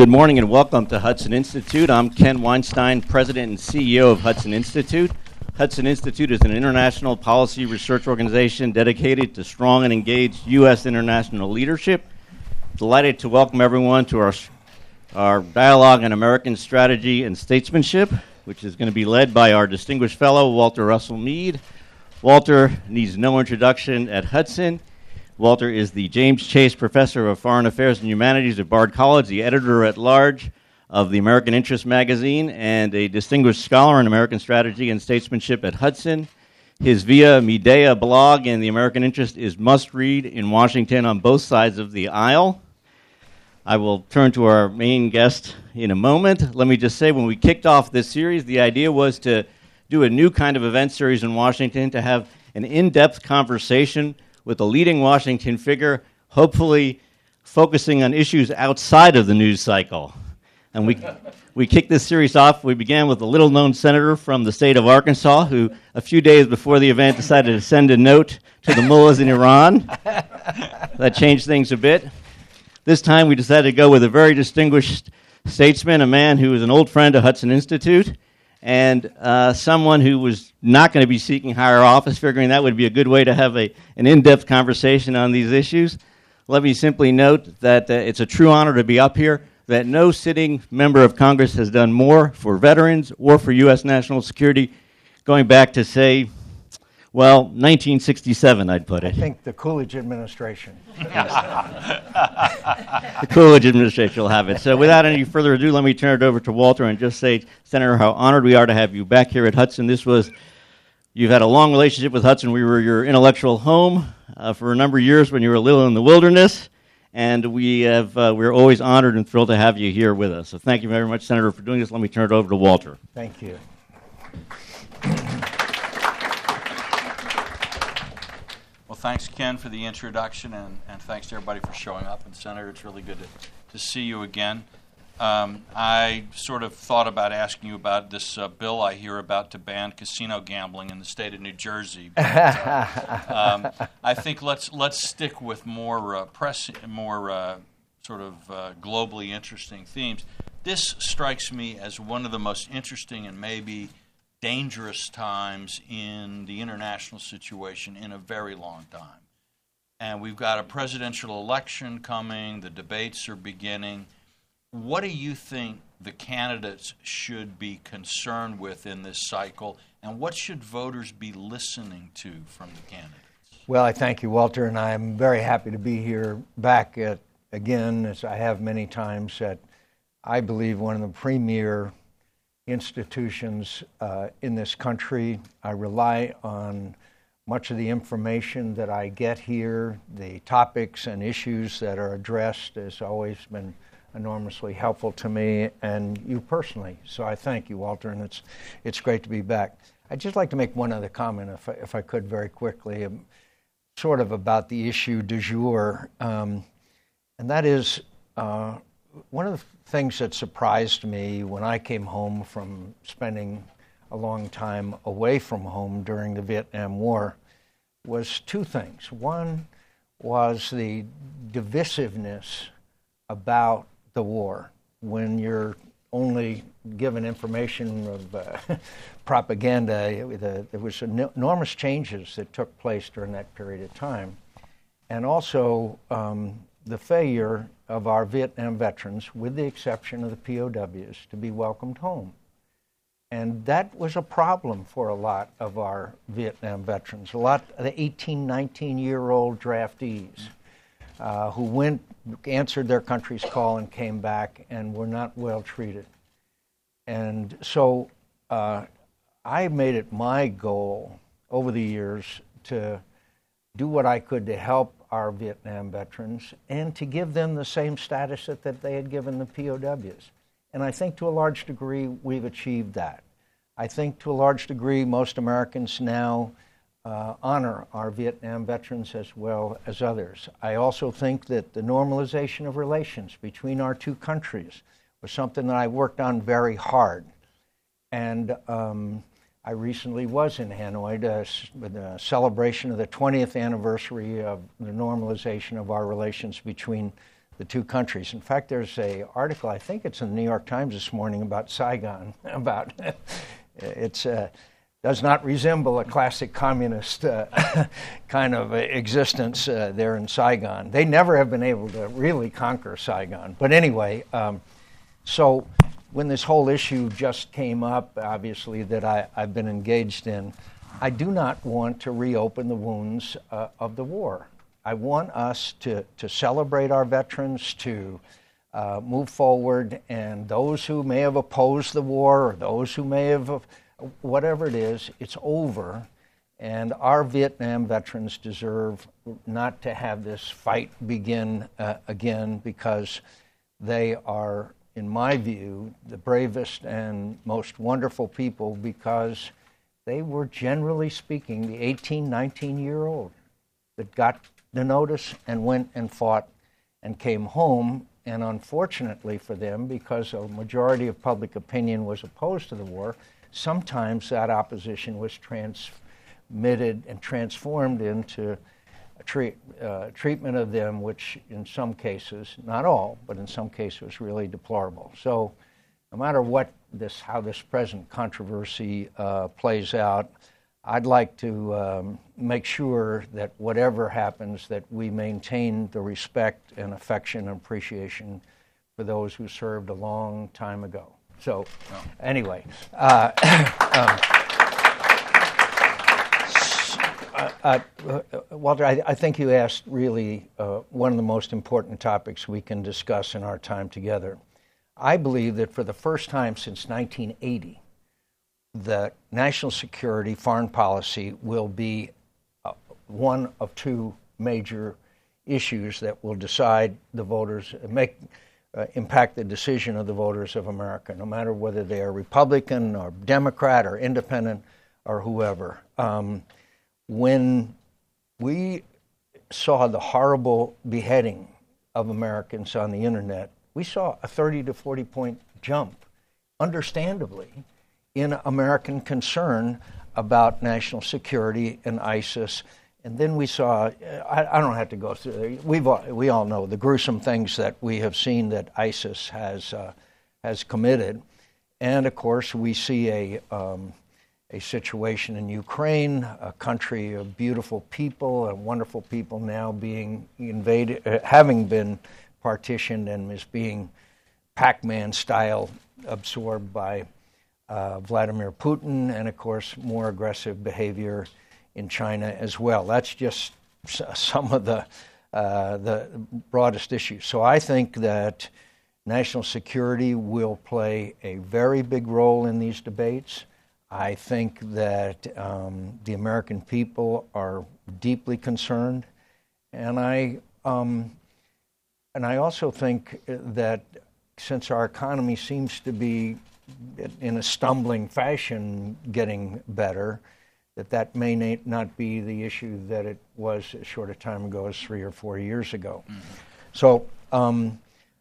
Good morning and welcome to Hudson Institute. I'm Ken Weinstein, President and CEO of Hudson Institute. Hudson Institute is an international policy research organization dedicated to strong and engaged U.S. international leadership. Delighted to welcome everyone to our, our dialogue on American strategy and statesmanship, which is going to be led by our distinguished fellow, Walter Russell Mead. Walter needs no introduction at Hudson. Walter is the James Chace Professor of Foreign Affairs and Humanities at Bard College, the editor at large of the American Interest magazine, and a distinguished scholar in American strategy and statesmanship at Hudson. His Via Meadia blog and the American Interest is must read in Washington on both sides of the aisle. I will turn to our main guest in a moment. Let me just say, when we kicked off this series, the idea was to do a new kind of event series in Washington to have an in depth conversation with a leading Washington figure, hopefully focusing on issues outside of the news cycle. And we, we kicked this series off. We began with a little known senator from the state of Arkansas who, a few days before the event, decided to send a note to the mullahs in Iran. that changed things a bit. This time we decided to go with a very distinguished statesman, a man who is an old friend of Hudson Institute and uh, someone who was not going to be seeking higher office, figuring that would be a good way to have a, an in depth conversation on these issues. Let me simply note that uh, it's a true honor to be up here, that no sitting member of Congress has done more for veterans or for U.S. national security going back to, say, well, 1967, I'd put it. I think the Coolidge administration. the Coolidge administration will have it. So, without any further ado, let me turn it over to Walter and just say, Senator, how honored we are to have you back here at Hudson. This was, you've had a long relationship with Hudson. We were your intellectual home uh, for a number of years when you were little in the wilderness. And we have, uh, we're always honored and thrilled to have you here with us. So, thank you very much, Senator, for doing this. Let me turn it over to Walter. Thank you. Thanks, Ken, for the introduction, and, and thanks to everybody for showing up. And, Senator, it's really good to, to see you again. Um, I sort of thought about asking you about this uh, bill I hear about to ban casino gambling in the state of New Jersey. But, uh, um, I think let's let's stick with more uh, press, more uh, sort of uh, globally interesting themes. This strikes me as one of the most interesting and maybe dangerous times in the international situation in a very long time. And we've got a presidential election coming, the debates are beginning. What do you think the candidates should be concerned with in this cycle, and what should voters be listening to from the candidates? Well, I thank you, Walter, and I'm very happy to be here back at, again, as I have many times, at I believe one of the premier institutions uh, in this country. I rely on much of the information that I get here, the topics and issues that are addressed has always been enormously helpful to me and you personally. So I thank you, Walter, and it's, it's great to be back. I'd just like to make one other comment, if I, if I could, very quickly, um, sort of about the issue du jour, um, and that is uh, one of the things that surprised me when I came home from spending a long time away from home during the Vietnam War was two things. One was the divisiveness about the war when you're only given information of uh, propaganda. there was enormous changes that took place during that period of time, and also um, the failure of our Vietnam veterans, with the exception of the POWs, to be welcomed home. And that was a problem for a lot of our Vietnam veterans, a lot of the 18, 19 year old draftees uh, who went, answered their country's call, and came back and were not well treated. And so uh, I made it my goal over the years to do what I could to help our Vietnam veterans and to give them the same status that, that they had given the POWs. And I think to a large degree we've achieved that. I think to a large degree most Americans now uh, honor our Vietnam veterans as well as others. I also think that the normalization of relations between our two countries was something that I worked on very hard. And um, I recently was in Hanoi to, with a celebration of the 20th anniversary of the normalization of our relations between the two countries. In fact, there's a article I think it's in the New York Times this morning about Saigon. About it's uh, does not resemble a classic communist uh, kind of existence uh, there in Saigon. They never have been able to really conquer Saigon. But anyway, um, so when this whole issue just came up, obviously, that I, have been engaged in, I do not want to reopen the wounds uh, of the war. I want us to, to celebrate our veterans, to uh, move forward, and those who may have opposed the war or those who may have whatever it is, it's over. And our Vietnam veterans deserve not to have this fight begin uh, again because they are, in my view, the bravest and most wonderful people because they were, generally speaking, the 18, 19 year old that got the notice and went and fought and came home. And unfortunately for them, because a majority of public opinion was opposed to the war, sometimes that opposition was transmitted and transformed into treat, uh, treatment of them, which in some cases, not all, but in some cases was really deplorable. So, no matter what this, how this present controversy uh, plays out, I'd like to um, make sure that whatever happens, that we maintain the respect and affection and appreciation for those who served a long time ago. So, anyway, uh, um, uh, Walter, I, I, think you asked really uh, one of the most important topics we can discuss in our time together. I believe that for the first time since 1980, the national security foreign policy will be uh, one of two major issues that will decide the voters, make uh, impact the decision of the voters of America, no matter whether they are Republican or Democrat or independent or whoever. Um, when we saw the horrible beheading of Americans on the internet, we saw a 30 to 40 point jump, understandably, in American concern about national security and ISIS and then we saw, I, I, don't have to go through, we've, we all know the gruesome things that we have seen that ISIS has, uh, has committed. And of course, we see a, um, a situation in Ukraine, a country of beautiful people and wonderful people now being invaded, uh, having been partitioned and is being Pac Man style absorbed by uh, Vladimir Putin, and of course, more aggressive behavior in China as well. That's just some of the uh, the broadest issues. So I think that national security will play a very big role in these debates. I think that um, the American people are deeply concerned, and I um, and I also think that since our economy seems to be in a stumbling fashion getting better, that that may not be the issue that it was as short a time ago as three or four years ago. Mm-hmm. So um,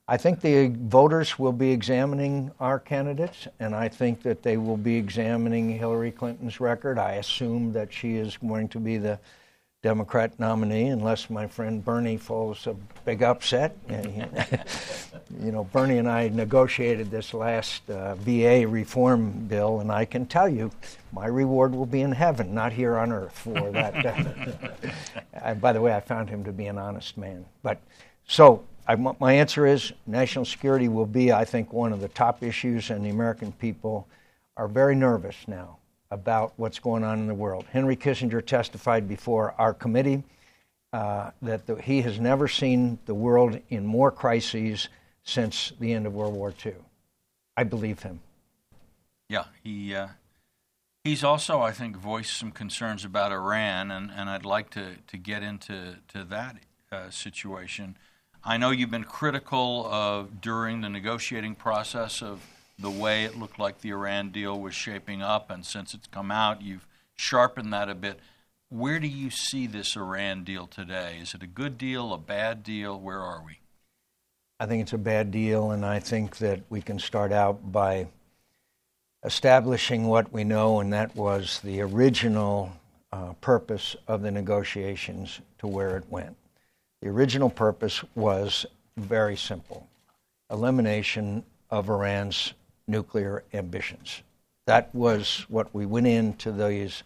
I think the voters will be examining our candidates, and I think that they will be examining Hillary Clinton's record. I assume that she is going to be the Democrat nominee, unless my friend Bernie falls a big upset. you know, Bernie and I negotiated this last uh, VA reform bill, and I can tell you, my reward will be in heaven, not here on earth for that. by the way, I found him to be an honest man. But so I, my answer is national security will be, I think, one of the top issues, and the American people are very nervous now about what's going on in the world. Henry Kissinger testified before our committee uh, that the, he has never seen the world in more crises since the end of World War II. I believe him. Yeah, he uh, he's also, I think, voiced some concerns about Iran, and, and I'd like to, to get into to that uh, situation. I know you've been critical of during the negotiating process of the way it looked like the Iran deal was shaping up, and since it's come out, you've sharpened that a bit. Where do you see this Iran deal today? Is it a good deal, a bad deal? Where are we? I think it's a bad deal, and I think that we can start out by establishing what we know, and that was the original uh, purpose of the negotiations to where it went. The original purpose was very simple elimination of Iran's nuclear ambitions. That was what we went into these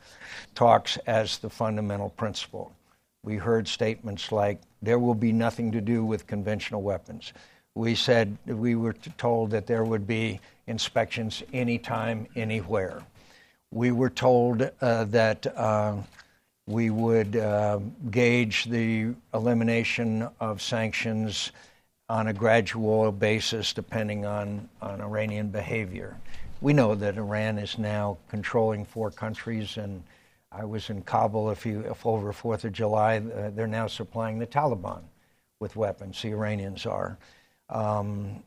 talks as the fundamental principle. We heard statements like, there will be nothing to do with conventional weapons. We said, we were told that there would be inspections anytime, anywhere. We were told uh, that uh, we would uh, gauge the elimination of sanctions on a gradual basis depending on, on Iranian behavior. We know that Iran is now controlling four countries, and I was in Kabul a few, over 4th of July. Uh, they're now supplying the Taliban with weapons, the Iranians are. Um,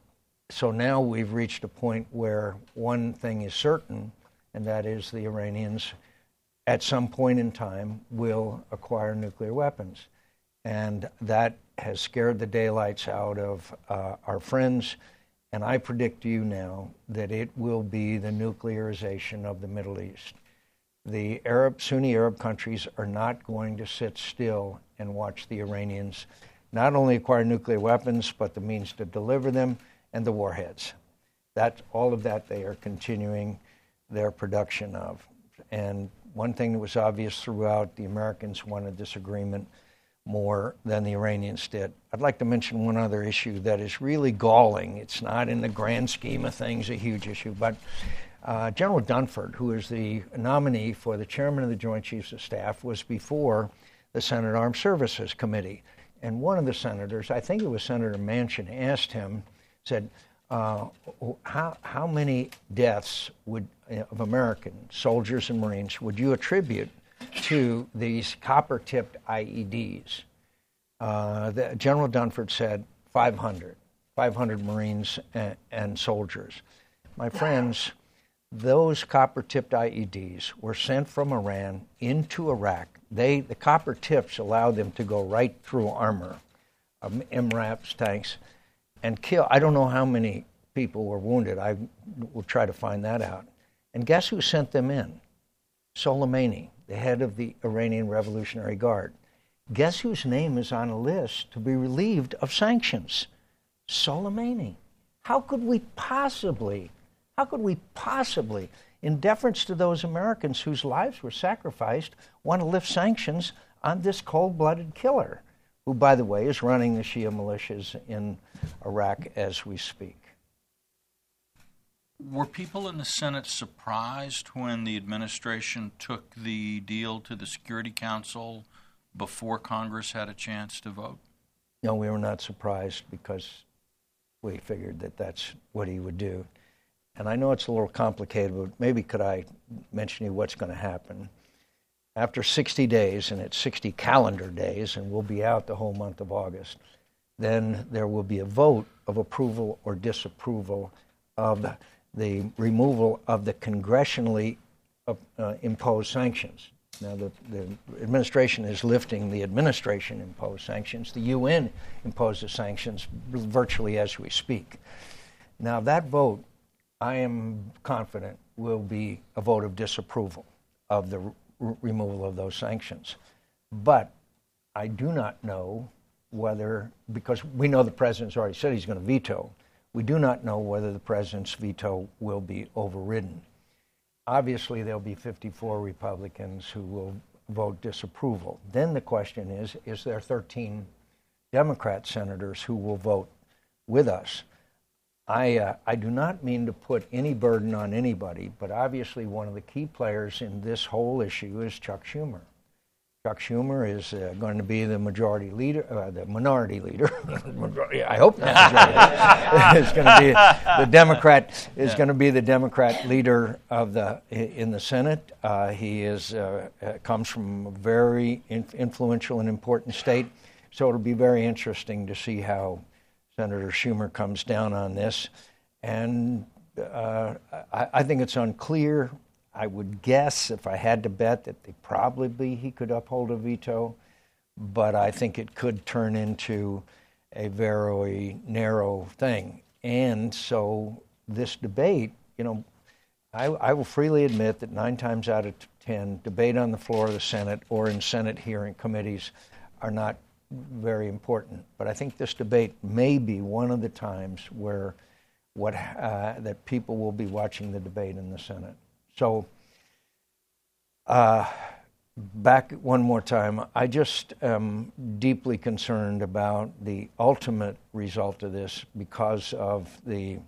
so now we've reached a point where one thing is certain, and that is the Iranians at some point in time will acquire nuclear weapons. And that has scared the daylights out of uh, our friends. And I predict to you now that it will be the nuclearization of the Middle East. The Arab, Sunni Arab countries are not going to sit still and watch the Iranians not only acquire nuclear weapons, but the means to deliver them and the warheads. That, all of that they are continuing their production of. And one thing that was obvious throughout, the Americans wanted this agreement more than the Iranians did. I'd like to mention one other issue that is really galling. It's not in the grand scheme of things a huge issue, but uh, General Dunford, who is the nominee for the chairman of the Joint Chiefs of Staff, was before the Senate Armed Services Committee. And one of the senators, I think it was Senator Manchin, asked him, said, uh, how, how many deaths would, uh, of American soldiers and Marines would you attribute to these copper tipped IEDs? Uh, the, General Dunford said 500, 500 Marines and, and soldiers. My friends, those copper tipped IEDs were sent from Iran into Iraq. They, the copper tips allowed them to go right through armor, um, MRAPs tanks and kill. I don't know how many people were wounded. I will try to find that out. And guess who sent them in? Soleimani, the head of the Iranian Revolutionary Guard. Guess whose name is on a list to be relieved of sanctions? Soleimani. How could we possibly, how could we possibly, in deference to those Americans whose lives were sacrificed, want to lift sanctions on this cold blooded killer? Who, by the way, is running the Shia militias in Iraq as we speak. Were people in the Senate surprised when the administration took the deal to the Security Council before Congress had a chance to vote? No, we were not surprised because we figured that that's what he would do. And I know it's a little complicated, but maybe could I mention to you what's going to happen? After 60 days, and it's 60 calendar days, and we'll be out the whole month of August, then there will be a vote of approval or disapproval of the, removal of the congressionally uh imposed sanctions. Now, the, the, administration is lifting the administration imposed sanctions. The UN imposes sanctions virtually as we speak. Now, that vote, I am confident, will be a vote of disapproval of the removal of those sanctions. But I do not know whether, because we know the president's already said he's going to veto, we do not know whether the president's veto will be overridden. Obviously, there'll be 54 Republicans who will vote disapproval. Then the question is is there 13 Democrat senators who will vote with us? I, uh, I do not mean to put any burden on anybody, but obviously one of the key players in this whole issue is Chuck Schumer. Chuck Schumer is uh, going to be the majority leader, uh, the minority leader. I hope not. it's going to be the Democrat is yeah. going to be the Democrat leader of the in the Senate. Uh, he is uh, uh, comes from a very influential and important state, so it'll be very interesting to see how Senator Schumer comes down on this. And uh, I, I, think it's unclear. I would guess, if I had to bet, that they probably he could uphold a veto, but I think it could turn into a very narrow thing. And so this debate, you know, I, I will freely admit that nine times out of ten, debate on the floor of the Senate or in Senate hearing committees are not very important. But I think this debate may be one of the times where what uh, that people will be watching the debate in the Senate. So, uh, back one more time, I just am deeply concerned about the ultimate result of this because of the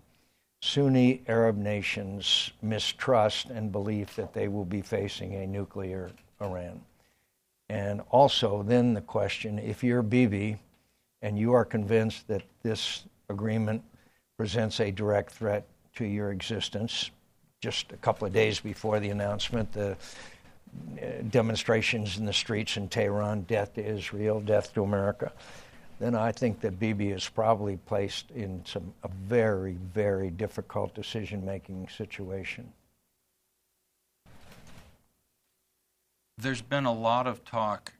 Sunni Arab nations' mistrust and belief that they will be facing a nuclear Iran. And also, then the question if you're Bibi and you are convinced that this agreement presents a direct threat to your existence, just a couple of days before the announcement, the uh, demonstrations in the streets in Tehran, death to Israel, death to America, then I think that Bibi is probably placed in some a very, very difficult decision-making situation. There's been a lot of talk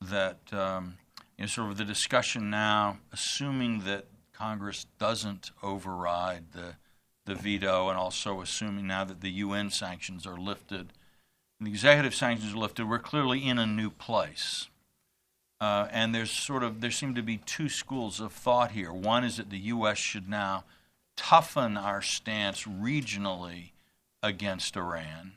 that um, you know, sort of the discussion now, assuming that Congress doesn't override the the veto, and also assuming now that the UN sanctions are lifted, the executive sanctions are lifted, we're clearly in a new place. Uh, and there's sort of there seem to be two schools of thought here. One is that the U.S. should now toughen our stance regionally against Iran,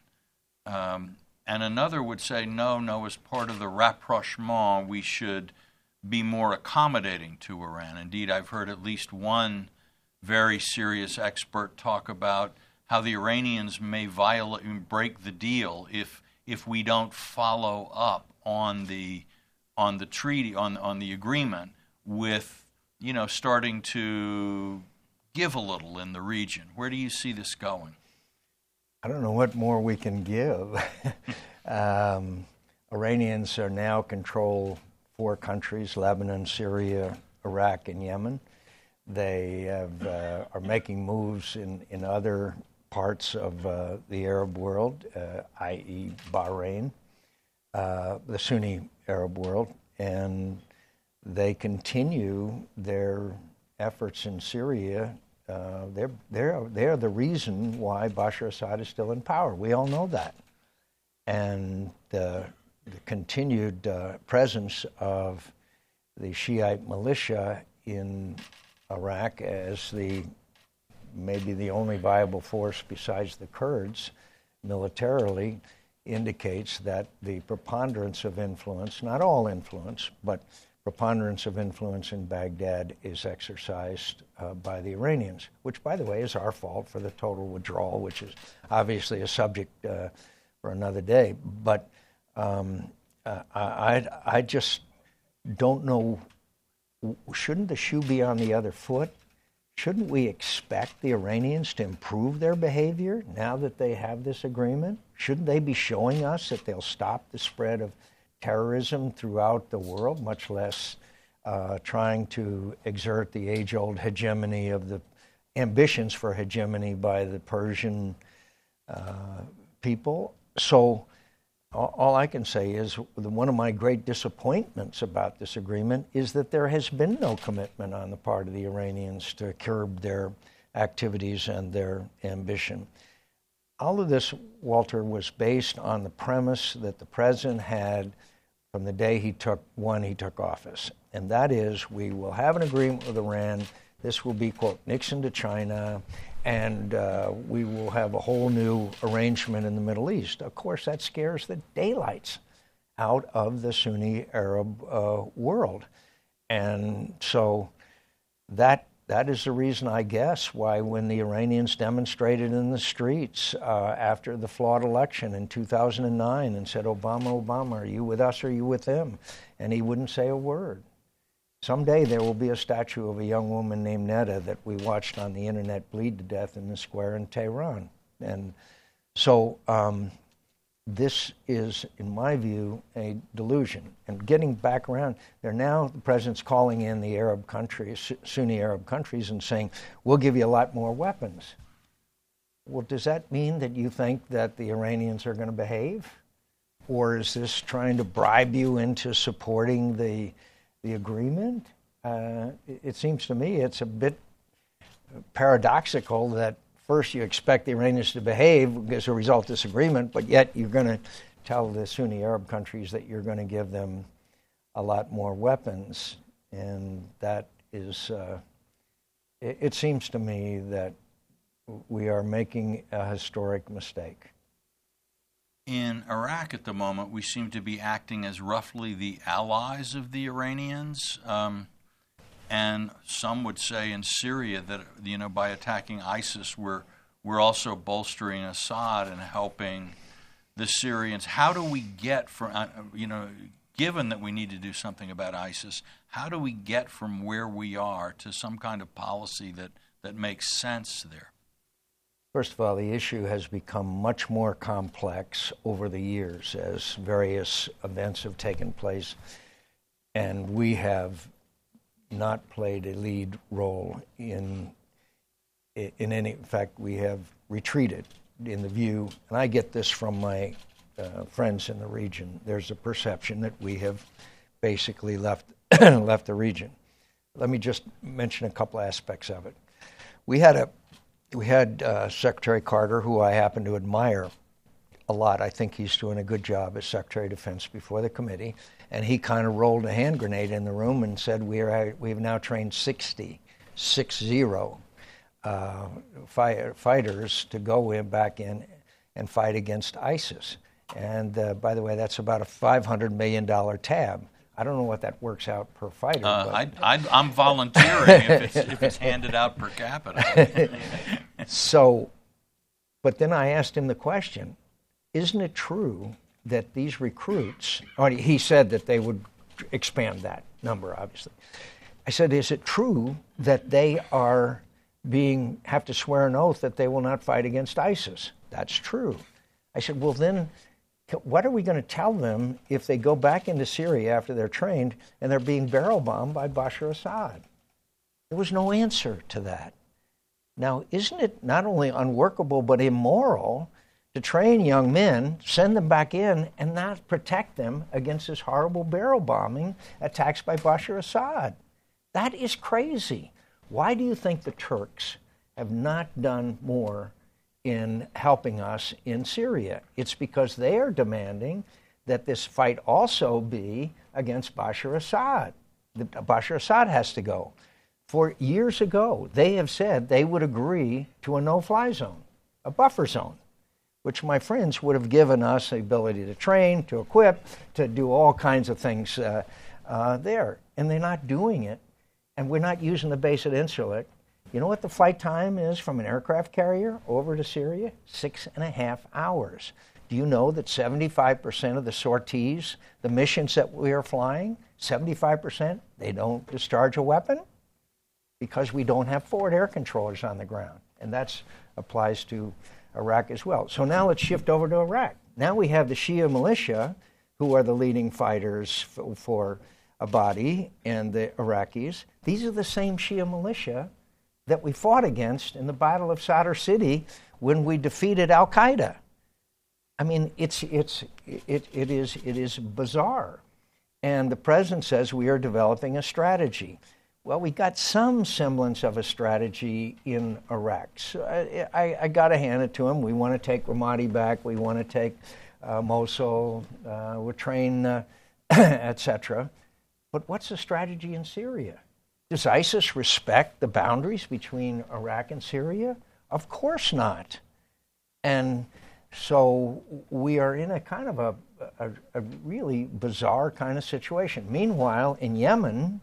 um, and another would say no, no. As part of the rapprochement, we should be more accommodating to Iran. Indeed, I've heard at least one very serious expert talk about how the Iranians may violate break the deal if if we don't follow up on the on the treaty on on the agreement with you know starting to give a little in the region. Where do you see this going? I don't know what more we can give. um, Iranians are now control four countries: Lebanon, Syria, Iraq, and Yemen. They have, uh, are making moves in, in other parts of uh, the Arab world, uh, i.e., Bahrain, uh, the Sunni Arab world, and they continue their efforts in Syria. Uh, they're, they're, they're the reason why Bashar Assad is still in power. We all know that. And the, the continued uh, presence of the Shiite militia in Iraq as the maybe the only viable force besides the Kurds militarily indicates that the preponderance of influence, not all influence, but preponderance of influence in Baghdad is exercised uh, by the Iranians, which, by the way, is our fault for the total withdrawal, which is obviously a subject uh, for another day. But um, uh, I, I just don't know. Shouldn't the shoe be on the other foot? Shouldn't we expect the Iranians to improve their behavior now that they have this agreement? Shouldn't they be showing us that they'll stop the spread of terrorism throughout the world, much less uh, trying to exert the age old hegemony of the ambitions for hegemony by the Persian uh, people? So, all I can say is one of my great disappointments about this agreement is that there has been no commitment on the part of the Iranians to curb their activities and their ambition. All of this, Walter, was based on the premise that the president had from the day he took one he took office, and that is we will have an agreement with Iran. This will be quote Nixon to China, and uh, we will have a whole new arrangement in the Middle East. Of course, that scares the daylights out of the Sunni Arab uh, world. And so that that is the reason, I guess, why when the Iranians demonstrated in the streets uh, after the flawed election in 2009 and said, Obama, Obama, are you with us or are you with them? And he wouldn't say a word. Someday there will be a statue of a young woman named Neda that we watched on the internet bleed to death in the square in Tehran. And so um, this is, in my view, a delusion. And getting back around, they're now, the president's calling in the Arab countries, Sunni Arab countries, and saying, we'll give you a lot more weapons. Well, does that mean that you think that the Iranians are going to behave? Or is this trying to bribe you into supporting the the agreement. Uh, it, it seems to me it's a bit paradoxical that first you expect the Iranians to behave as a result of this agreement, but yet you're going to tell the Sunni Arab countries that you're going to give them a lot more weapons, and that is. Uh, it, it seems to me that we are making a historic mistake. In Iraq at the moment, we seem to be acting as roughly the allies of the Iranians. Um, and some would say in Syria that you know by attacking ISIS, we're we're also bolstering Assad and helping the Syrians. How do we get from uh, you know, given that we need to do something about ISIS, how do we get from where we are to some kind of policy that that makes sense there? First of all, the issue has become much more complex over the years as various events have taken place, and we have not played a lead role in in any. In fact, we have retreated in the view, and I get this from my uh, friends in the region. There's a perception that we have basically left left the region. Let me just mention a couple aspects of it. We had a we had uh, Secretary Carter, who I happen to admire a lot. I think he's doing a good job as Secretary of Defense before the committee. And he kind of rolled a hand grenade in the room and said, we are, We've now trained 60, six zero, uh, fi- fighters to go in, back in and fight against ISIS. And uh, by the way, that's about a $500 million tab. I don't know what that works out per fighter. Uh, I, am volunteering if, it's, if it's handed out per capita. so, but then I asked him the question Isn't it true that these recruits, oh, or he said that they would expand that number, obviously. I said, Is it true that they are being, have to swear an oath that they will not fight against ISIS? That's true. I said, Well, then what are we going to tell them if they go back into Syria after they're trained and they're being barrel bombed by Bashar Assad? There was no answer to that. Now, isn't it not only unworkable but immoral to train young men, send them back in, and not protect them against this horrible barrel bombing attacks by Bashar Assad? That is crazy. Why do you think the Turks have not done more in helping us in Syria. It's because they are demanding that this fight also be against Bashar Assad. Bashar Assad has to go. For years ago, they have said they would agree to a no fly zone, a buffer zone, which my friends would have given us the ability to train, to equip, to do all kinds of things uh, uh, there. And they're not doing it. And we're not using the base at Incirlik you know what the flight time is from an aircraft carrier over to Syria? Six and a half hours. Do you know that 75% of the sorties, the missions that we are flying, 75%, they don't discharge a weapon? Because we don't have forward air controllers on the ground. And that applies to Iraq as well. So now let's shift over to Iraq. Now we have the Shia militia, who are the leading fighters for, for Abadi and the Iraqis. These are the same Shia militia that we fought against in the Battle of Sadr City when we defeated Al Qaeda. I mean, it's, it's, it, it, is, it is bizarre. And the president says we are developing a strategy. Well, we got some semblance of a strategy in Iraq. So I, I, I got to hand it to him. We want to take Ramadi back. We want to take uh, Mosul. Uh, we'll train, uh, etc. But what's the strategy in Syria? Does ISIS respect the boundaries between Iraq and Syria? Of course not. And so we are in a kind of a, a, a really bizarre kind of situation. Meanwhile, in Yemen,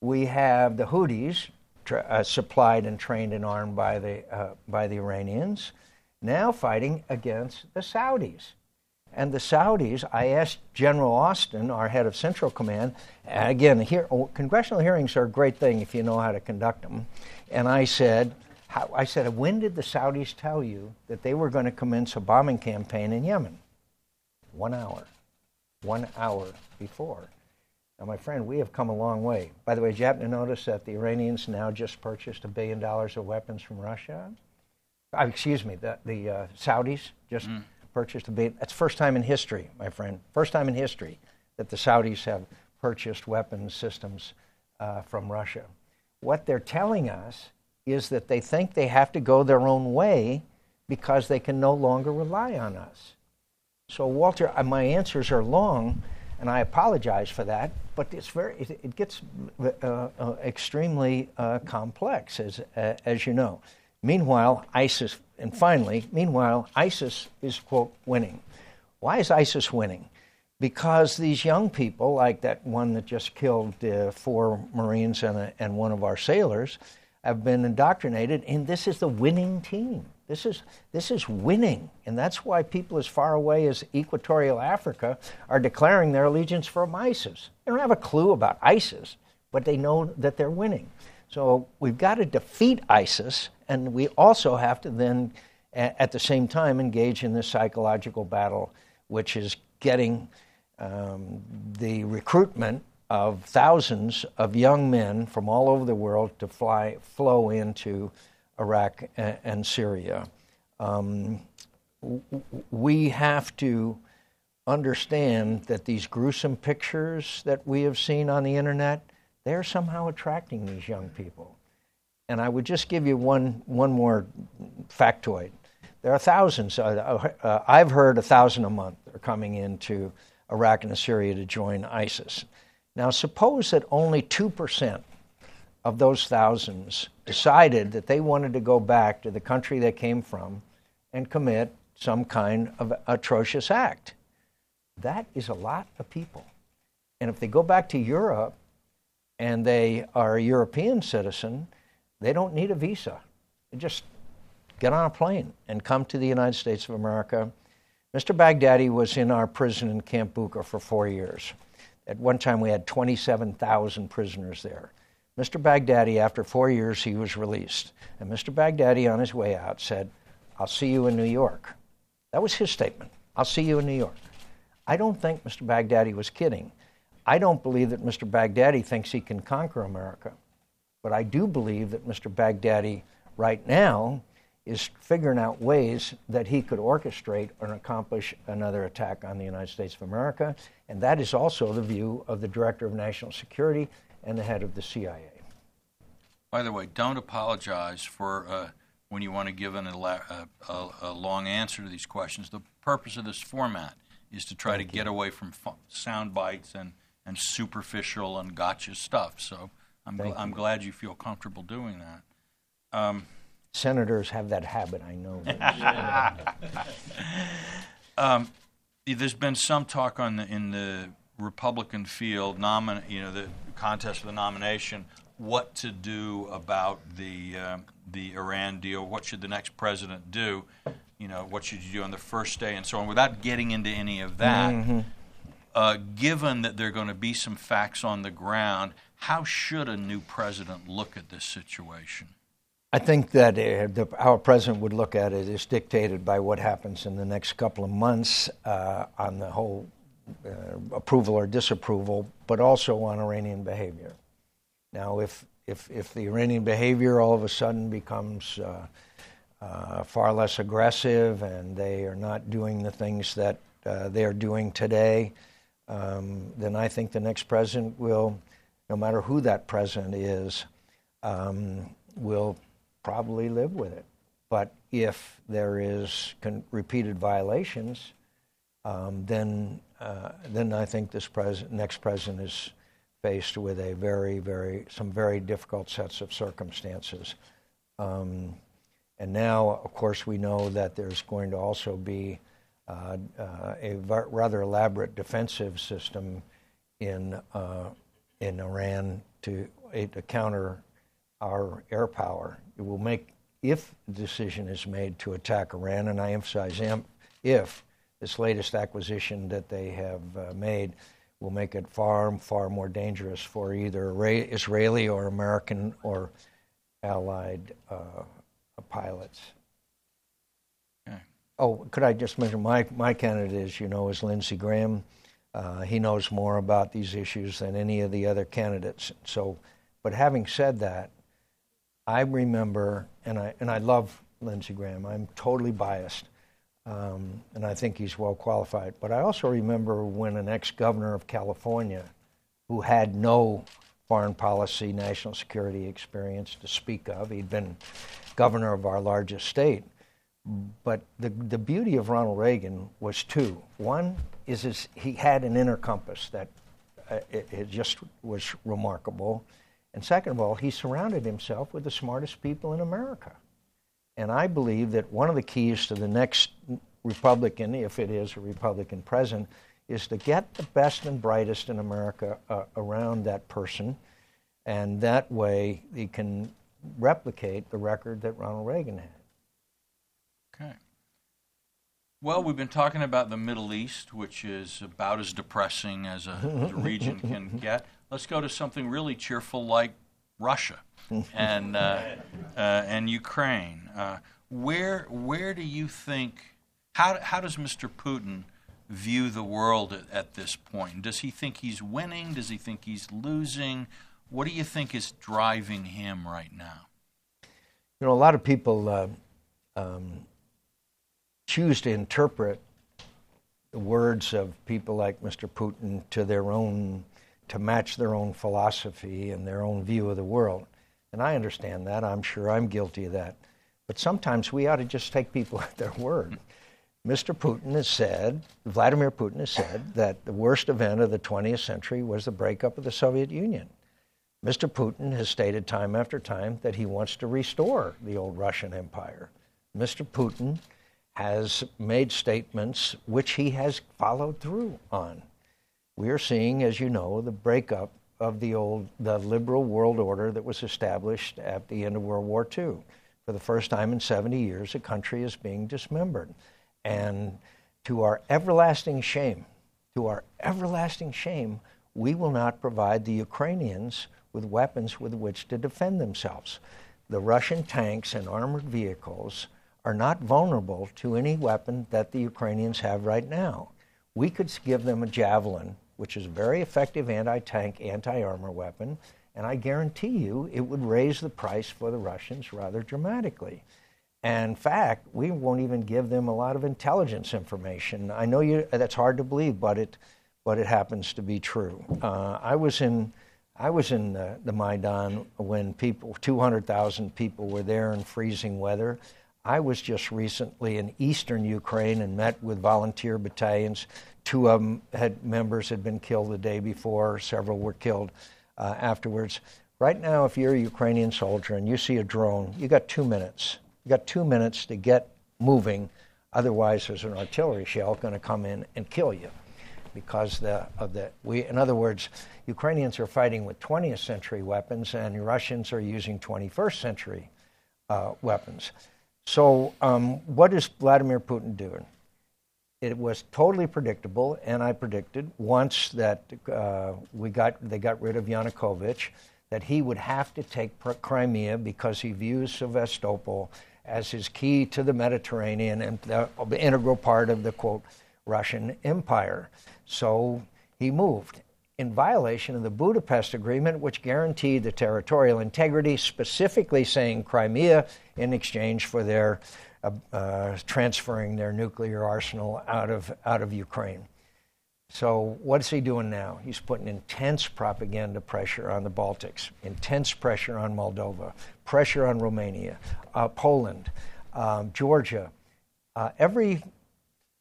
we have the Houthis, tra- uh, supplied and trained and armed by the, uh, by the Iranians, now fighting against the Saudis. And the Saudis, I asked General Austin, our head of Central Command, again, here, oh, congressional hearings are a great thing if you know how to conduct them. And I said, how, I said, when did the Saudis tell you that they were going to commence a bombing campaign in Yemen? One hour. One hour before. Now, my friend, we have come a long way. By the way, did you happen to notice that the Iranians now just purchased a billion dollars of weapons from Russia? Uh, excuse me, the, the uh, Saudis just. Mm purchased a billion. That's first time in history, my friend. First time in history that the Saudis have purchased weapons systems uh, from Russia. What they're telling us is that they think they have to go their own way because they can no longer rely on us. So, Walter, uh, my answers are long, And I apologize for that, but it's very, it, it gets uh, uh, extremely uh, complex, as, uh, as you know. Meanwhile, ISIS, and finally, meanwhile, ISIS is, quote, winning. Why is ISIS winning? Because these young people, like that one that just killed uh, four Marines and, a, and one of our sailors, have been indoctrinated, and this is the winning team. This is, this is winning. And that's why people as far away as Equatorial Africa are declaring their allegiance from ISIS. They don't have a clue about ISIS, but they know that they're winning. So we've got to defeat ISIS, and we also have to then, at the same time, engage in this psychological battle, which is getting um, the recruitment of thousands of young men from all over the world to fly, flow into Iraq and, and Syria. Um, we have to understand that these gruesome pictures that we have seen on the internet, they're somehow attracting these young people. And I would just give you one, one more factoid. There are thousands, uh, uh, I've heard a thousand a month are coming into Iraq and Syria to join ISIS. Now, suppose that only 2% of those thousands decided that they wanted to go back to the country they came from and commit some kind of atrocious act. That is a lot of people. And if they go back to Europe and they are a European citizen, they don't need a visa. They just get on a plane and come to the United States of America. Mr. Baghdadi was in our prison in Camp Bucca for four years. At one time, we had 27,000 prisoners there. Mr. Baghdadi, after four years, he was released. And Mr. Baghdadi, on his way out, said, I'll see you in New York. That was his statement. I'll see you in New York. I don't think Mr. Baghdadi was kidding. I don't believe that Mr. Baghdadi thinks he can conquer America. But I do believe that Mr. Baghdadi, right now, is figuring out ways that he could orchestrate and accomplish another attack on the United States of America. And that is also the view of the Director of National Security and the head of the CIA. By the way, don't apologize for uh, when you want to give an, a, a, a, long answer to these questions. The purpose of this format is to try Thank to you. get away from sound bites and, and superficial and gotcha stuff. So I'm, gl- I'm glad you feel comfortable doing that. Um, Senators have that habit, I know. um, there's been some talk on the, in the Republican field, nomin- you know, the contest for the nomination, what to do about the uh, the Iran deal. What should the next president do? You know, what should you do on the first day, and so on. Without getting into any of that, mm-hmm. uh, given that there are going to be some facts on the ground, how should a new president look at this situation? I think that uh, the, our president would look at it is dictated by what happens in the next couple of months uh, on the whole approval or disapproval, but also on Iranian behavior. Now, if if if the Iranian behavior all of a sudden becomes uh, uh, far less aggressive and they are not doing the things that uh, they are doing today, um, then I think the next president will, no matter who that president is, um, will probably live with it. But if there is con- repeated violations, um, then uh, then I think this pres- next president is faced with a very, very some very difficult sets of circumstances. Um, and now, of course, we know that there's going to also be uh, uh, a rather elaborate defensive system in uh, in Iran to, to counter our air power. It will make, if the decision is made to attack Iran, and I emphasize if, this latest acquisition that they have uh, made will make it far, far more dangerous for either Israeli or American or allied uh, pilots. Okay. Oh, could I just mention my, my candidate, as you know, is Lindsey Graham. Uh, he knows more about these issues than any of the other candidates. So, but having said that, I remember, and I, and I love Lindsey Graham. I'm totally biased, um, and I think he's well qualified. But I also remember when an ex governor of California, who had no foreign policy, national security experience to speak of, he'd been governor of our largest state, But the, the beauty of Ronald Reagan was two. One is his, he had an inner compass that uh, it, it just was remarkable. And second of all, he surrounded himself with the smartest people in America. And I believe that one of the keys to the next Republican, if it is a Republican president, is to get the best and brightest in America uh, around that person. And that way he can replicate the record that Ronald Reagan had. Okay. Well, we've been talking about the Middle East, which is about as depressing as a, as a region can get. Let's go to something really cheerful like Russia and uh, uh, and Ukraine. Uh, where where do you think? How how does Mr. Putin view the world at, at this point? Does he think he's winning? Does he think he's losing? What do you think is driving him right now? You know, a lot of people uh, um, choose to interpret the words of people like Mr. Putin to their own, to match their own philosophy and their own view of the world. And I understand that. I'm sure I'm guilty of that. But sometimes we ought to just take people at their word. Mr. Putin has said, Vladimir Putin has said, that the worst event of the 20th century was the breakup of the Soviet Union. Mr. Putin has stated time after time that he wants to restore the old Russian Empire. Mr. Putin has made statements which he has followed through on. We are seeing, as you know, the breakup of the old, the liberal world order that was established at the end of World War II. For the first time in 70 years, a country is being dismembered. And to our everlasting shame, to our everlasting shame, we will not provide the Ukrainians with weapons with which to defend themselves. The Russian tanks and armored vehicles are not vulnerable to any weapon that the Ukrainians have right now. We could give them a javelin, which is a very effective anti tank, anti armor weapon, and I guarantee you it would raise the price for the Russians rather dramatically. And in fact, we won't even give them a lot of intelligence information. I know you, that's hard to believe, but it, but it happens to be true. Uh, I was in, I was in the, the Maidan when people, 200,000 people were there in freezing weather. I was just recently in eastern Ukraine and met with volunteer battalions. Two of them had members had been killed the day before. Several were killed uh, afterwards. Right now, if you're a Ukrainian soldier and you see a drone, you got two minutes. You got two minutes to get moving. Otherwise, there's an artillery shell going to come in and kill you because the, of the we. In other words, Ukrainians are fighting with 20th century weapons, and Russians are using 21st century uh, weapons. So, um, what is Vladimir Putin doing? It was totally predictable, and I predicted once that uh, we got they got rid of Yanukovych, that he would have to take Crimea because he views Sevastopol as his key to the Mediterranean and the, the integral part of the quote Russian Empire. So he moved, in violation of the Budapest Agreement, which guaranteed the territorial integrity, specifically saying Crimea in exchange for their uh, uh, transferring their nuclear arsenal out of, out of Ukraine. So, what's he doing now? He's putting intense propaganda pressure on the Baltics, intense pressure on Moldova, pressure on Romania, uh, Poland, um, Georgia. Uh, every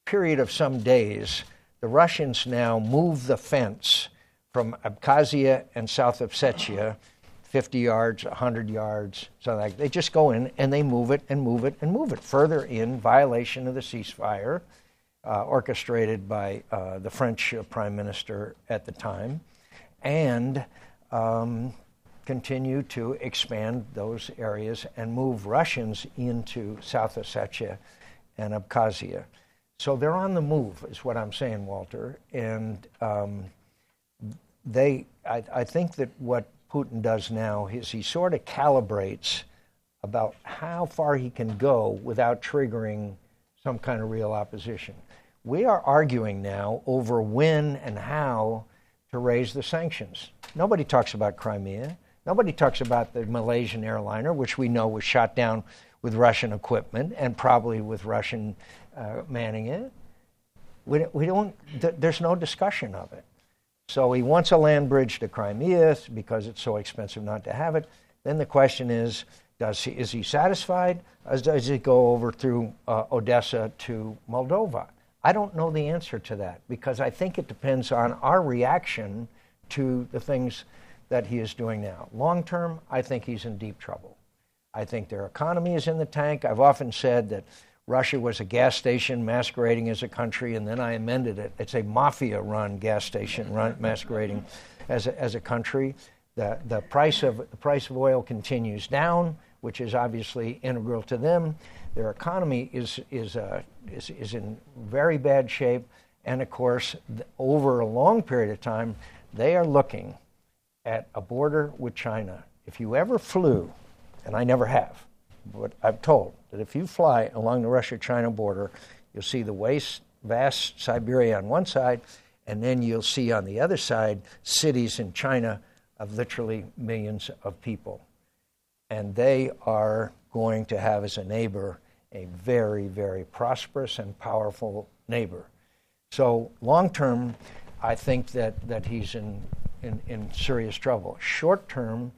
period of some days, the Russians now move the fence from Abkhazia and South Ossetia, 50 yards, 100 yards, something like. They just go in and they move it and move it and move it further in violation of the ceasefire uh, orchestrated by uh, the French uh, prime minister at the time, and um, continue to expand those areas and move Russians into South Ossetia and Abkhazia. So they're on the move, is what I'm saying, Walter. And um, they, I, I think that what Putin does now is he sort of calibrates about how far he can go without triggering some kind of real opposition. We are arguing now over when and how to raise the sanctions. Nobody talks about Crimea. Nobody talks about the Malaysian airliner, which we know was shot down with Russian equipment and probably with Russian uh, manning it. We, we don't, th- there's no discussion of it. So he wants a land bridge to Crimea because it's so expensive not to have it. Then the question is Does he, is he satisfied? Does he go over through uh, Odessa to Moldova? I don't know the answer to that because I think it depends on our reaction to the things that he is doing now. Long term, I think he's in deep trouble. I think their economy is in the tank. I've often said that Russia was a gas station masquerading as a country, and then I amended it. It's a mafia run gas station run, masquerading as a, as a country. The, the, price of, the price of oil continues down, which is obviously integral to them. Their economy is, is, uh, is, is in very bad shape. And of course, over a long period of time, they are looking at a border with China. If you ever flew and I never have, but I'm told that if you fly along the Russia China border, you'll see the waste, vast Siberia on one side, and then you'll see on the other side cities in China of literally millions of people. And they are going to have as a neighbor a very, very prosperous and powerful neighbor. So, long term, I think that, that he's in, in, in serious trouble. Short term,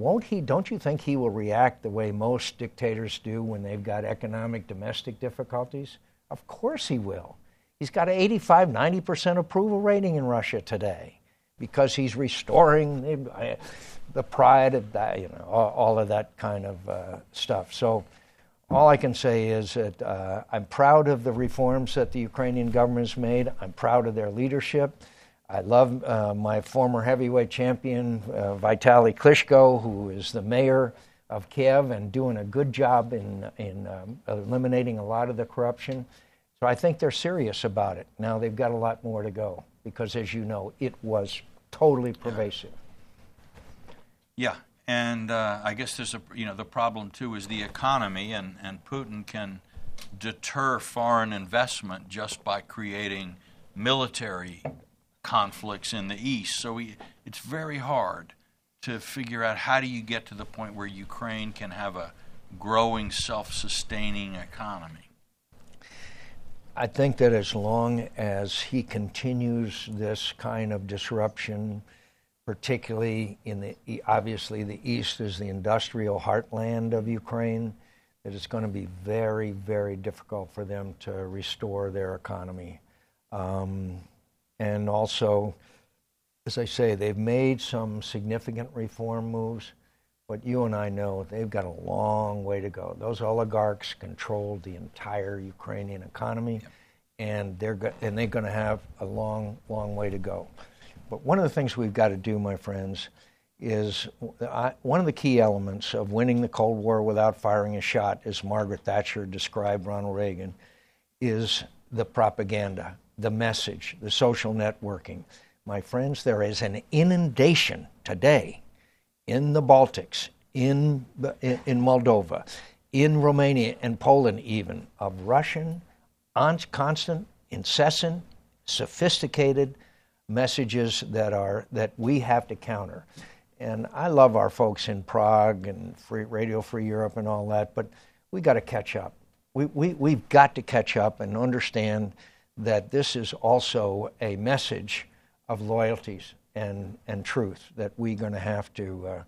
won't he? Don't you think he will react the way most dictators do when they've got economic domestic difficulties? Of course he will. He's got an 85, 90% approval rating in Russia today because he's restoring the, the pride of that, you know, all, all of that kind of uh, stuff. So, all I can say is that uh, I'm proud of the reforms that the Ukrainian government has made. I'm proud of their leadership. I love uh, my former heavyweight champion, uh, Vitaly Klitschko, who is the mayor of Kiev and doing a good job in, in um, eliminating a lot of the corruption. So I think they're serious about it. Now they've got a lot more to go because, as you know, it was totally pervasive. Yeah, and uh, I guess there's a you know the problem too is the economy, and and Putin can deter foreign investment just by creating military conflicts in the east. So we, it's very hard to figure out how do you get to the point where Ukraine can have a growing, self-sustaining economy. I think that as long as he continues this kind of disruption, particularly in the obviously the east is the industrial heartland of Ukraine, that it's going to be very, very difficult for them to restore their economy. Um, and also, as I say, they've made some significant reform moves, but you and I know they've got a long way to go. Those oligarchs control the entire Ukrainian economy, and they're go- and they're going to have a long, long way to go. But one of the things we've got to do, my friends, is I, one of the key elements of winning the Cold War without firing a shot, as Margaret Thatcher described Ronald Reagan, is the propaganda the message, the social networking. My friends, there is an inundation today in the Baltics, in, in Moldova, in Romania and Poland, even, of Russian, constant, incessant, sophisticated messages that are that we have to counter. And I love our folks in Prague and Free, Radio Free Europe and all that, but we got to catch up. We, we, we've got to catch up and understand that this is also a message of loyalties and, and truth that we're going to have to uh,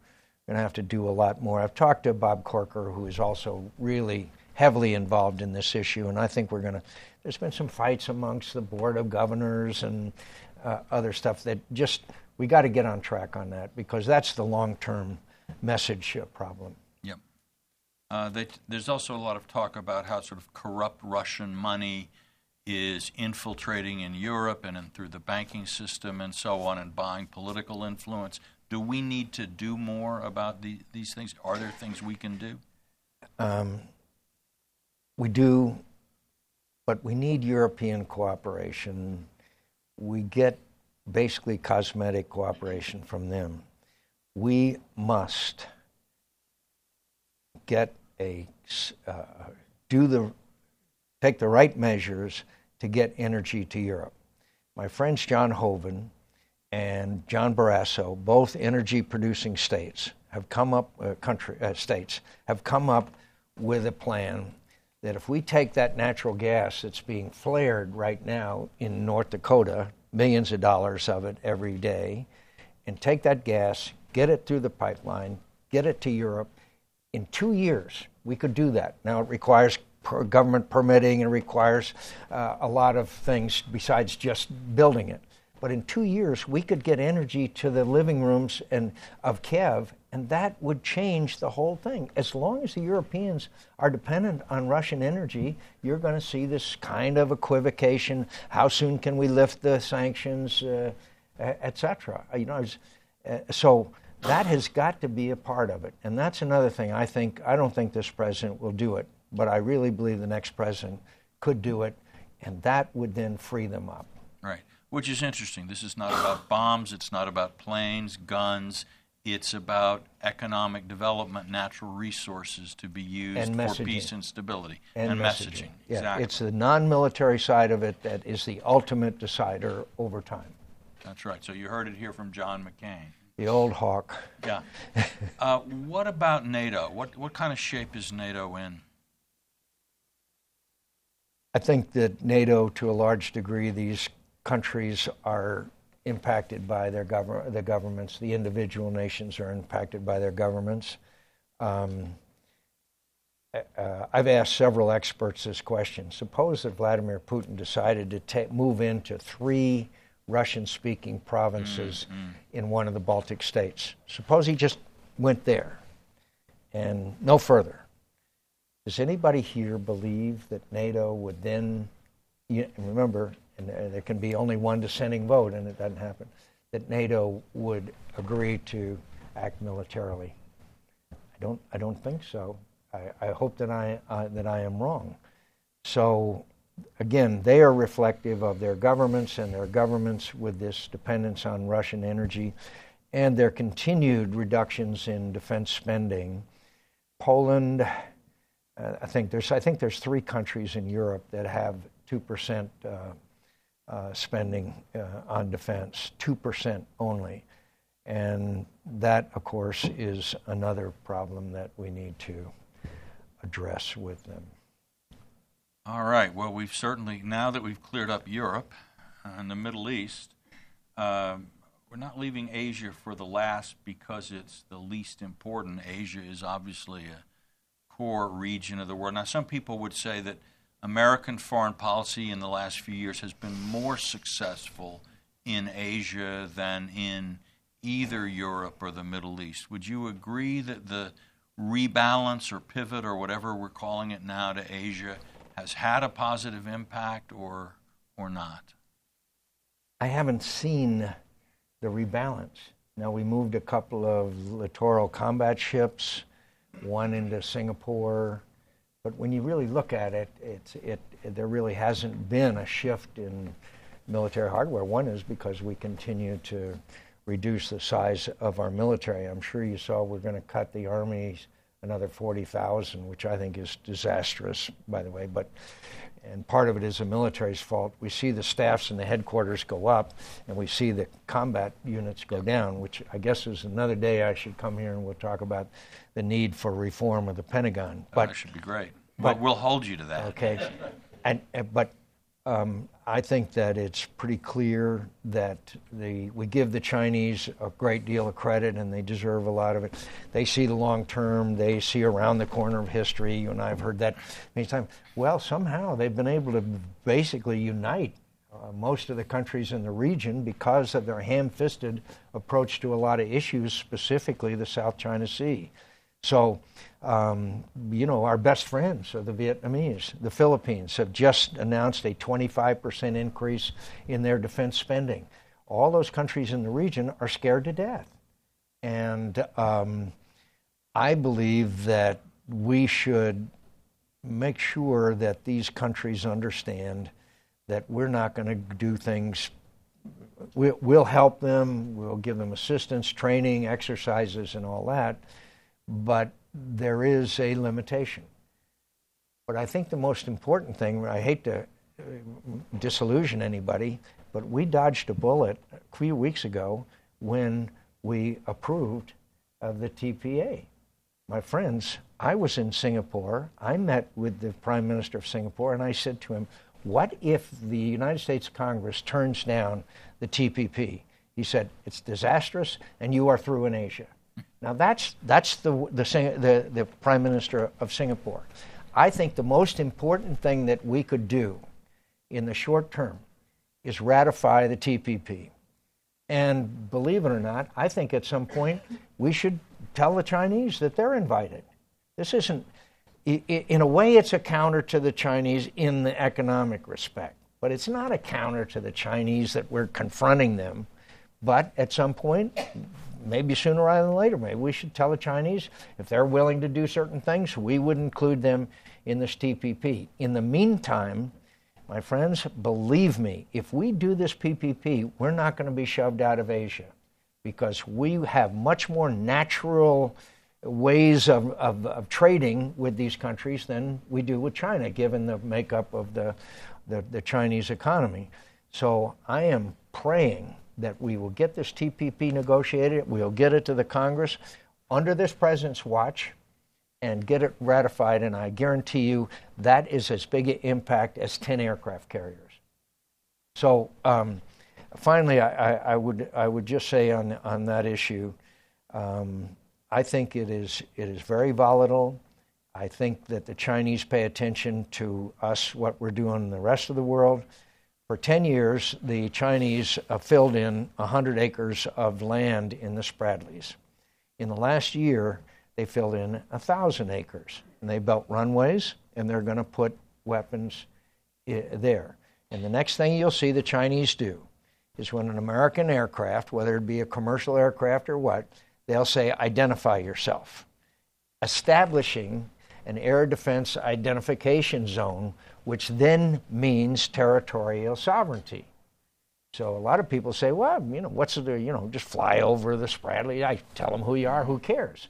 going to have to do a lot more. I've talked to Bob Corker, who is also really heavily involved in this issue, and I think we're going to. There's been some fights amongst the board of governors and uh, other stuff that just we got to get on track on that because that's the long-term message uh, problem. Yep. Uh, they, there's also a lot of talk about how sort of corrupt Russian money is infiltrating in Europe and in, through the banking system and so on and buying political influence. Do we need to do more about the, these things? Are there things we can do? Um, we do, but we need European cooperation. We get basically cosmetic cooperation from them. We must get a uh, do the take the right measures to get energy to Europe. My friends John Hoeven and John Barrasso, both energy producing states, have come up uh, country uh, states have come up with a plan that if we take that natural gas that's being flared right now in North Dakota, millions of dollars of it every day, and take that gas, get it through the pipeline, get it to Europe, in two years, we could do that. Now, it requires government permitting and requires uh, a lot of things besides just building it. But in two years, we could get energy to the living rooms and of Kiev, and that would change the whole thing. As long as the Europeans are dependent on Russian energy, you're going to see this kind of equivocation. How soon can we lift the sanctions, uh, etc. You know, uh, so that has got to be a part of it, and that's another thing. I think I don't think this president will do it but I really believe the next president could do it, and that would then free them up. Right, which is interesting. This is not about bombs, it's not about planes, guns. It's about economic development, natural resources to be used for peace and stability and, and messaging. messaging. Yeah, exactly. It's the non military side of it that is the ultimate decider over time. That's right. So you heard it here from John McCain. The old hawk. Yeah. Uh, what about NATO? What, what kind of shape is NATO in? I think that NATO, to a large degree, these countries are impacted by their government, the governments. The individual nations are impacted by their governments. Um, uh, I've asked several experts this question. Suppose that Vladimir Putin decided to ta- move into three Russian speaking provinces mm-hmm. in one of the Baltic states. Suppose he just went there and no further. Does anybody here believe that NATO would then, remember, and there can be only one dissenting vote, and it doesn't happen, that NATO would agree to act militarily? I don't, I don't think so. I, I hope that I, uh, that I am wrong. So, again, they are reflective of their governments and their governments with this dependence on Russian energy and their continued reductions in defense spending. Poland, uh, I think there's I think there's three countries in Europe that have two percent uh, uh, spending uh, on defense, two percent only, and that of course is another problem that we need to address with them. All right. Well, we've certainly now that we've cleared up Europe and the Middle East. Um, we're not leaving Asia for the last because it's the least important. Asia is obviously a core region of the world. Now, some people would say that American foreign policy in the last few years has been more successful in Asia than in either Europe or the Middle East. Would you agree that the rebalance or pivot or whatever we're calling it now to Asia has had a positive impact or or not? I haven't seen the rebalance. Now we moved a couple of littoral combat ships one into Singapore. But when you really look at it, it's, it, there really hasn't been a shift in military hardware. One is because we continue to reduce the size of our military. I'm sure you saw we're going to cut the Army's another 40,000, which I think is disastrous, by the way. But and part of it is the military's fault. We see the staffs and the headquarters go up, and we see the combat units go down, which I guess is another day I should come here and we'll talk about the need for reform of the Pentagon. Oh, but that should be great. But, but we'll hold you to that. Okay, and, and but um, I think that it's pretty clear that the, we give the Chinese a great deal of credit and they deserve a lot of it. They see the long term, they see around the corner of history. You and I have heard that many times. Well, somehow they've been able to basically unite uh, most of the countries in the region because of their ham fisted approach to a lot of issues, specifically the South China Sea. So, um, you know, our best friends are the Vietnamese. The Philippines have just announced a 25% increase in their defense spending. All those countries in the region are scared to death. And um, I believe that we should make sure that these countries understand that we're not going to do things. We'll help them, we'll give them assistance, training, exercises, and all that but there is a limitation. But I think the most important thing, I hate to uh, disillusion anybody, but we dodged a bullet a few weeks ago when we approved of the TPA. My friends, I was in Singapore. I met with the Prime Minister of Singapore and I said to him, What if the United States Congress turns down the TPP? He said, It's disastrous and you are through in Asia. Now that's that's the the the, the prime minister of Singapore. I think the most important thing that we could do in the short term is ratify the TPP. And believe it or not, I think at some point we should tell the Chinese that they're invited. This isn't, in a way, it's a counter to the Chinese in the economic respect, but it's not a counter to the Chinese that we're confronting them. But at some point, maybe sooner rather than later, maybe we should tell the Chinese if they're willing to do certain things, we would include them in this TPP. In the meantime, my friends, believe me, if we do this PPP, we're not going to be shoved out of Asia because we have much more natural ways of, of, of, trading with these countries than we do with China, given the makeup of the, the, the Chinese economy. So I am praying that we will get this TPP negotiated, we'll get it to the Congress under this president's watch and get it ratified, and I guarantee you that is as big an impact as 10 aircraft carriers. So, um, finally, I, I, I, would, I would just say on, on that issue, um, I think it is, it is very volatile. I think that the Chinese pay attention to us, what we're doing in the rest of the world. For 10 years, the Chinese filled in 100 acres of land in the Spratleys. In the last year, they filled in 1,000 acres. And they built runways, and they're going to put weapons eh, there. And the next thing you'll see the Chinese do is when an American aircraft, whether it be a commercial aircraft or what, they'll say, identify yourself, establishing an air defense identification zone, which then means territorial sovereignty. So a lot of people say, well, you know, what's the, you know, just fly over the Spratly. I tell them who you are, who cares?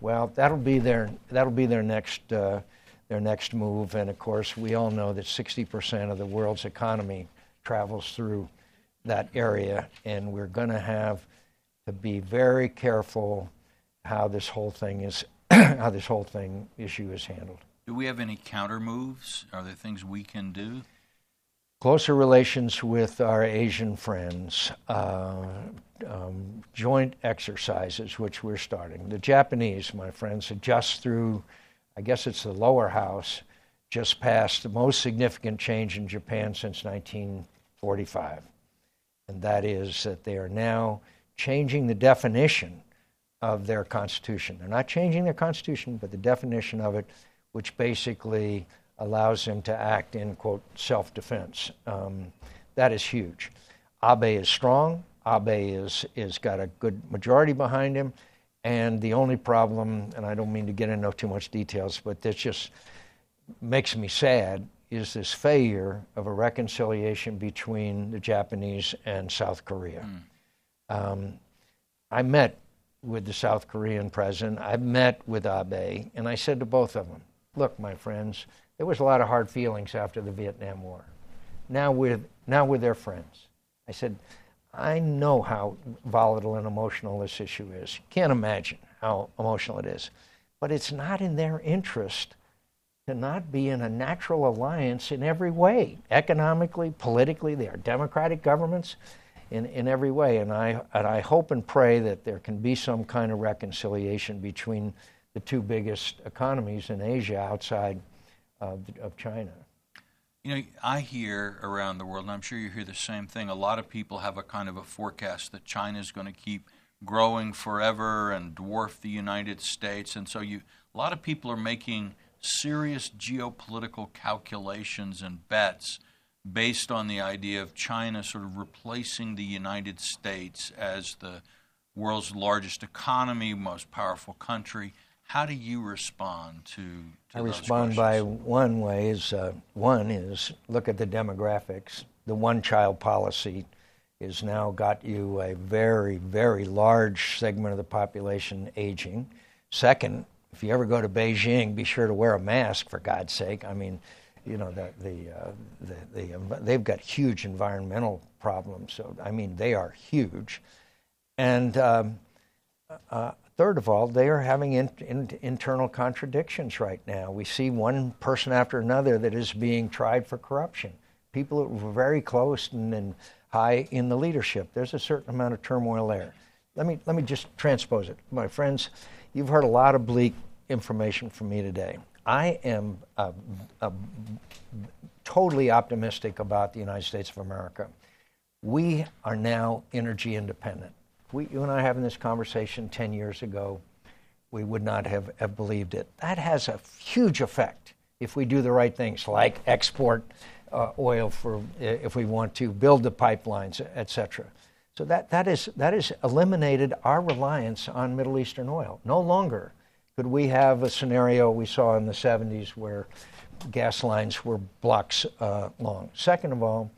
Well, that'll be their that'll be their next uh, their next move, and of course, we all know that 60% of the world's economy travels through that area, and we're going to have to be very careful how this whole thing is how this whole thing issue is handled. Do we have any counter moves? Are there things we can do? closer relations with our Asian friends, uh, um, joint exercises, which we're starting. The Japanese, my friends, have just through, I guess it's the lower house, just passed the most significant change in Japan since 1945. And that is that they are now changing the definition of their constitution. They're not changing their constitution, but the definition of it, which basically allows him to act in, quote, self defense. Um, that is huge. Abe is strong. Abe is, is got a good majority behind him. And the only problem, and I don't mean to get into too much details, but this just makes me sad, is this failure of a reconciliation between the Japanese and South Korea. Mm. Um, I met with the South Korean president. I met with Abe, and I said to both of them, "Look, my friends, there was a lot of hard feelings after the Vietnam War. Now with now with their friends, I said, I know how volatile and emotional this issue is. Can't imagine how emotional it is, but it's not in their interest to not be in a natural alliance in every way, economically, politically. They are democratic governments in, in every way. And I, and I hope and pray that there can be some kind of reconciliation between the two biggest economies in Asia outside of, of China. You know, I hear around the world, and I'm sure you hear the same thing. A lot of people have a kind of a forecast that China is going to keep growing forever and dwarf the United States, and so you, a lot of people are making serious geopolitical calculations and bets based on the idea of China sort of replacing the United States as the world's largest economy, most powerful country. How do you respond to? to I respond by one way is uh, one is look at the demographics. The one-child policy has now got you a very very large segment of the population aging. Second, if you ever go to Beijing, be sure to wear a mask for God's sake. I mean, you know the the, uh, the, the they've got huge environmental problems. So I mean they are huge, and um, uh, Third of all, they are having in, in, internal contradictions right now. We see one person after another that is being tried for corruption. People that were very close and, and high in the leadership. There's a certain amount of turmoil there. let me, let me just transpose it. My friends, you've heard a lot of bleak information from me today. I am totally optimistic about the United States of America. We are now energy independent. We, you and I having this conversation 10 years ago, we would not have, have believed it. That has a huge effect if we do the right things, like export uh, oil for if we want to build the pipelines, et cetera. So that, that, is, that has eliminated our reliance on Middle Eastern oil. No longer could we have a scenario we saw in the 70s where gas lines were blocks uh, long. Second of all,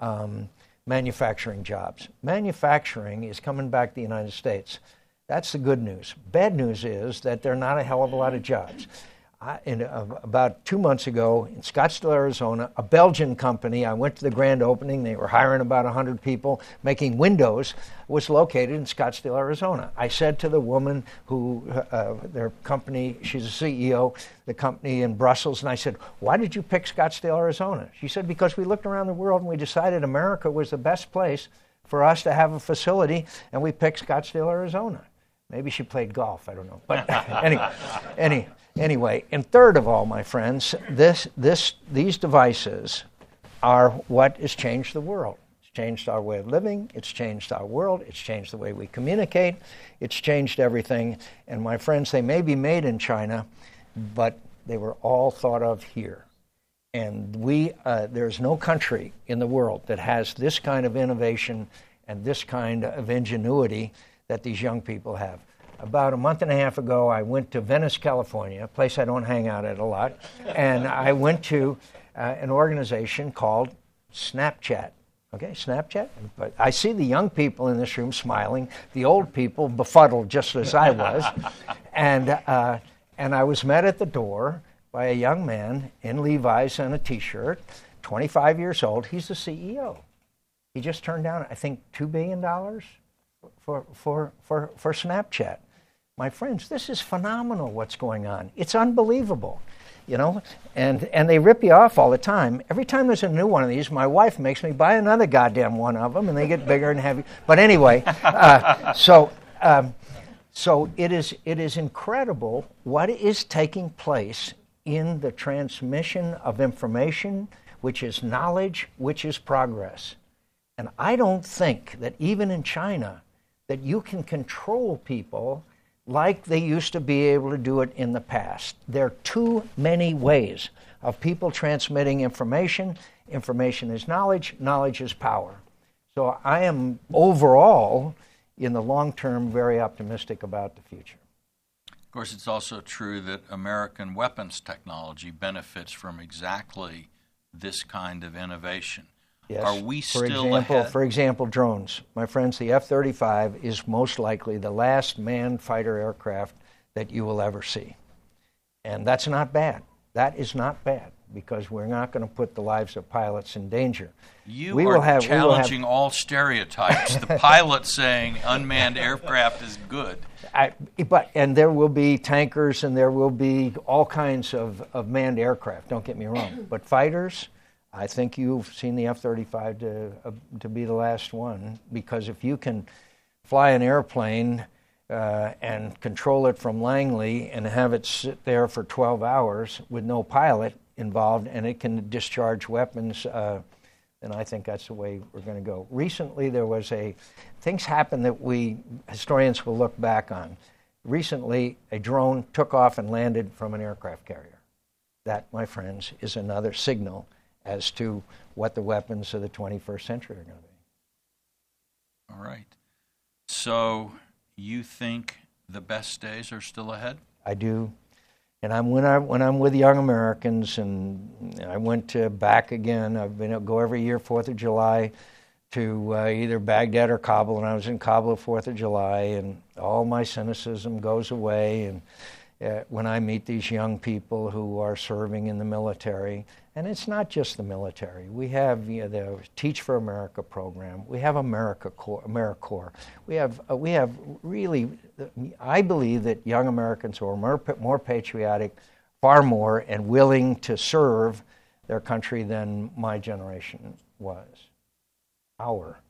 um, manufacturing jobs. Manufacturing is coming back to the United States. That's the good news. Bad news is that there are not a hell of a lot of jobs. I, in, uh, about two months ago in Scottsdale, Arizona, a Belgian company. I went to the grand opening. They were hiring about 100 people making windows. Was located in Scottsdale, Arizona. I said to the woman who uh, their company, she's a CEO, the company in Brussels, and I said, "Why did you pick Scottsdale, Arizona?" She said, "Because we looked around the world and we decided America was the best place for us to have a facility, and we picked Scottsdale, Arizona." Maybe she played golf. I don't know. But anyway, any, anyway, and third of all, my friends, this, this, these devices are what has changed the world. It's changed our way of living. It's changed our world. It's changed the way we communicate. It's changed everything. And my friends, they may be made in China, but they were all thought of here. And we, uh, there's no country in the world that has this kind of innovation and this kind of ingenuity that these young people have. About a month and a half ago, I went to Venice, California, a place I don't hang out at a lot, and I went to uh, an organization called Snapchat. Okay, Snapchat. But I see the young people in this room smiling, the old people befuddled just as I was, and uh, and I was met at the door by a young man in Levi's and a T-shirt, 25 years old. He's the CEO. He just turned down, I think, two billion dollars for, for, for, for Snapchat. My friends, this is phenomenal what's going on. It's unbelievable. You know, and, and they rip you off all the time. Every time there's a new one of these, my wife makes me buy another goddamn one of them, and they get bigger and heavier. But anyway, uh, so um, so it is it is incredible what is taking place in the transmission of information, which is knowledge, which is progress. And I don't think that even in China, that you can control people like they used to be able to do it in the past. There are too many ways of people transmitting information. Information is knowledge, knowledge is power. So I am overall, in the long term, very optimistic about the future. Of course, it's also true that American weapons technology benefits from exactly this kind of innovation. Yes. Are we for still example, ahead? For example, drones. My friends, the F 35 is most likely the last manned fighter aircraft that you will ever see. And that's not bad. That is not bad because we're not going to put the lives of pilots in danger. You we are will have, challenging have, all stereotypes. the pilot saying unmanned aircraft is good. I, but and there will be tankers and there will be all kinds of, of manned aircraft. Don't get me wrong. But fighters, I think you've seen the F 35 to, uh, to be the last one because if you can fly an airplane uh, and control it from Langley and have it sit there for 12 hours with no pilot involved and it can discharge weapons, uh, then I think that's the way we're going to go. Recently, there was a things happened that we historians will look back on. Recently, a drone took off and landed from an aircraft carrier. That, my friends, is another signal as to what the weapons of the 21st century are going to be. All right. So you think the best days are still ahead? I do. And I'm when I when I'm with young Americans, and I went to back again. I've been go every year Fourth of July to uh, either Baghdad or Kabul, and I was in Kabul Fourth of July, and all my cynicism goes away. And uh, when I meet these young people who are serving in the military, and it's not just the military. We have you know, the Teach for America program. We have America AmeriCorps. We have uh, we have really. I believe that young Americans who are more, more patriotic, far more, and willing to serve their country than my generation was. Our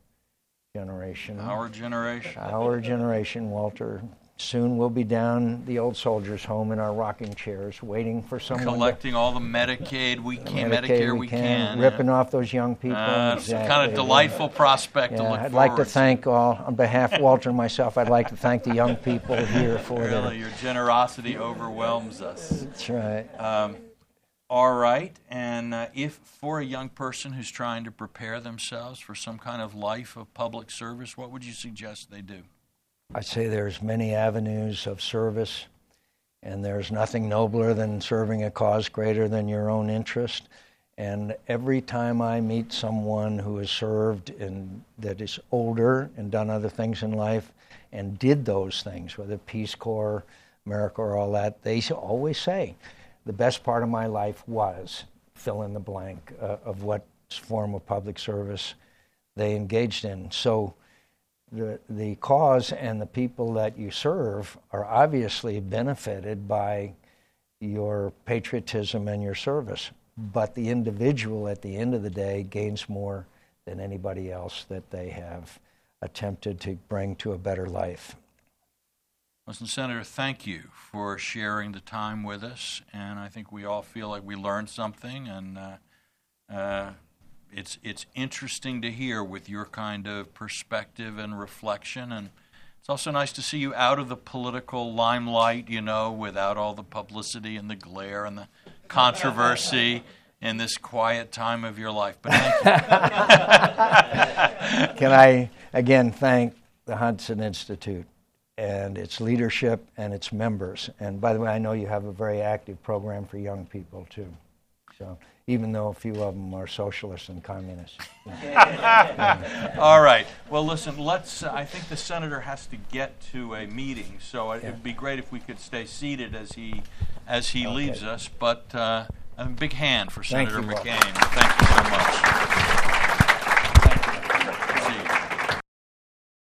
generation. Our generation. Our generation, Walter. Soon we'll be down the old soldiers' home in our rocking chairs, waiting for someone Collecting all the Medicaid we can, Medicaid Medicare we can. ripping off those young people. Uh, it's a kind of delightful prospect to Yeah, I'd like to thank all, on behalf of Walter and myself, I'd like to thank the young people here for Really, their. your generosity overwhelms us. That's right. Um, all right, and uh, if for a young person who's trying to prepare themselves for some kind of life of public service, what would you suggest they do? I say there's many avenues of service, and there's nothing nobler than serving a cause greater than your own interest. And every time I meet someone who has served and that is older and done other things in life and did those things, whether Peace Corps, AmeriCorps, all that, they always say, the best part of my life was fill in the blank uh, of what form of public service they engaged in. So the, the cause and the people that you serve are obviously benefited by your patriotism and your service. But the individual at the end of the day gains more than anybody else that they have attempted to bring to a better life. Listen, Senator, thank you for sharing the time with us, and I think we all feel like we learned something, and uh, uh, it's it's interesting to hear with your kind of perspective and reflection, and it's also nice to see you out of the political limelight, you know, without all the publicity and the glare and the controversy in this quiet time of your life. But thank you. Can I again thank the Hudson Institute and its leadership and its members? And by the way, I know you have a very active program for young people too. So even though a few of them are socialists and communists. All right. Well, listen. Let's. Uh, I think the senator has to get to a meeting, so it, it'd be great if we could stay seated as he as he leaves us. But uh, a big hand for Thank Senator you. McCain. Thank you so much.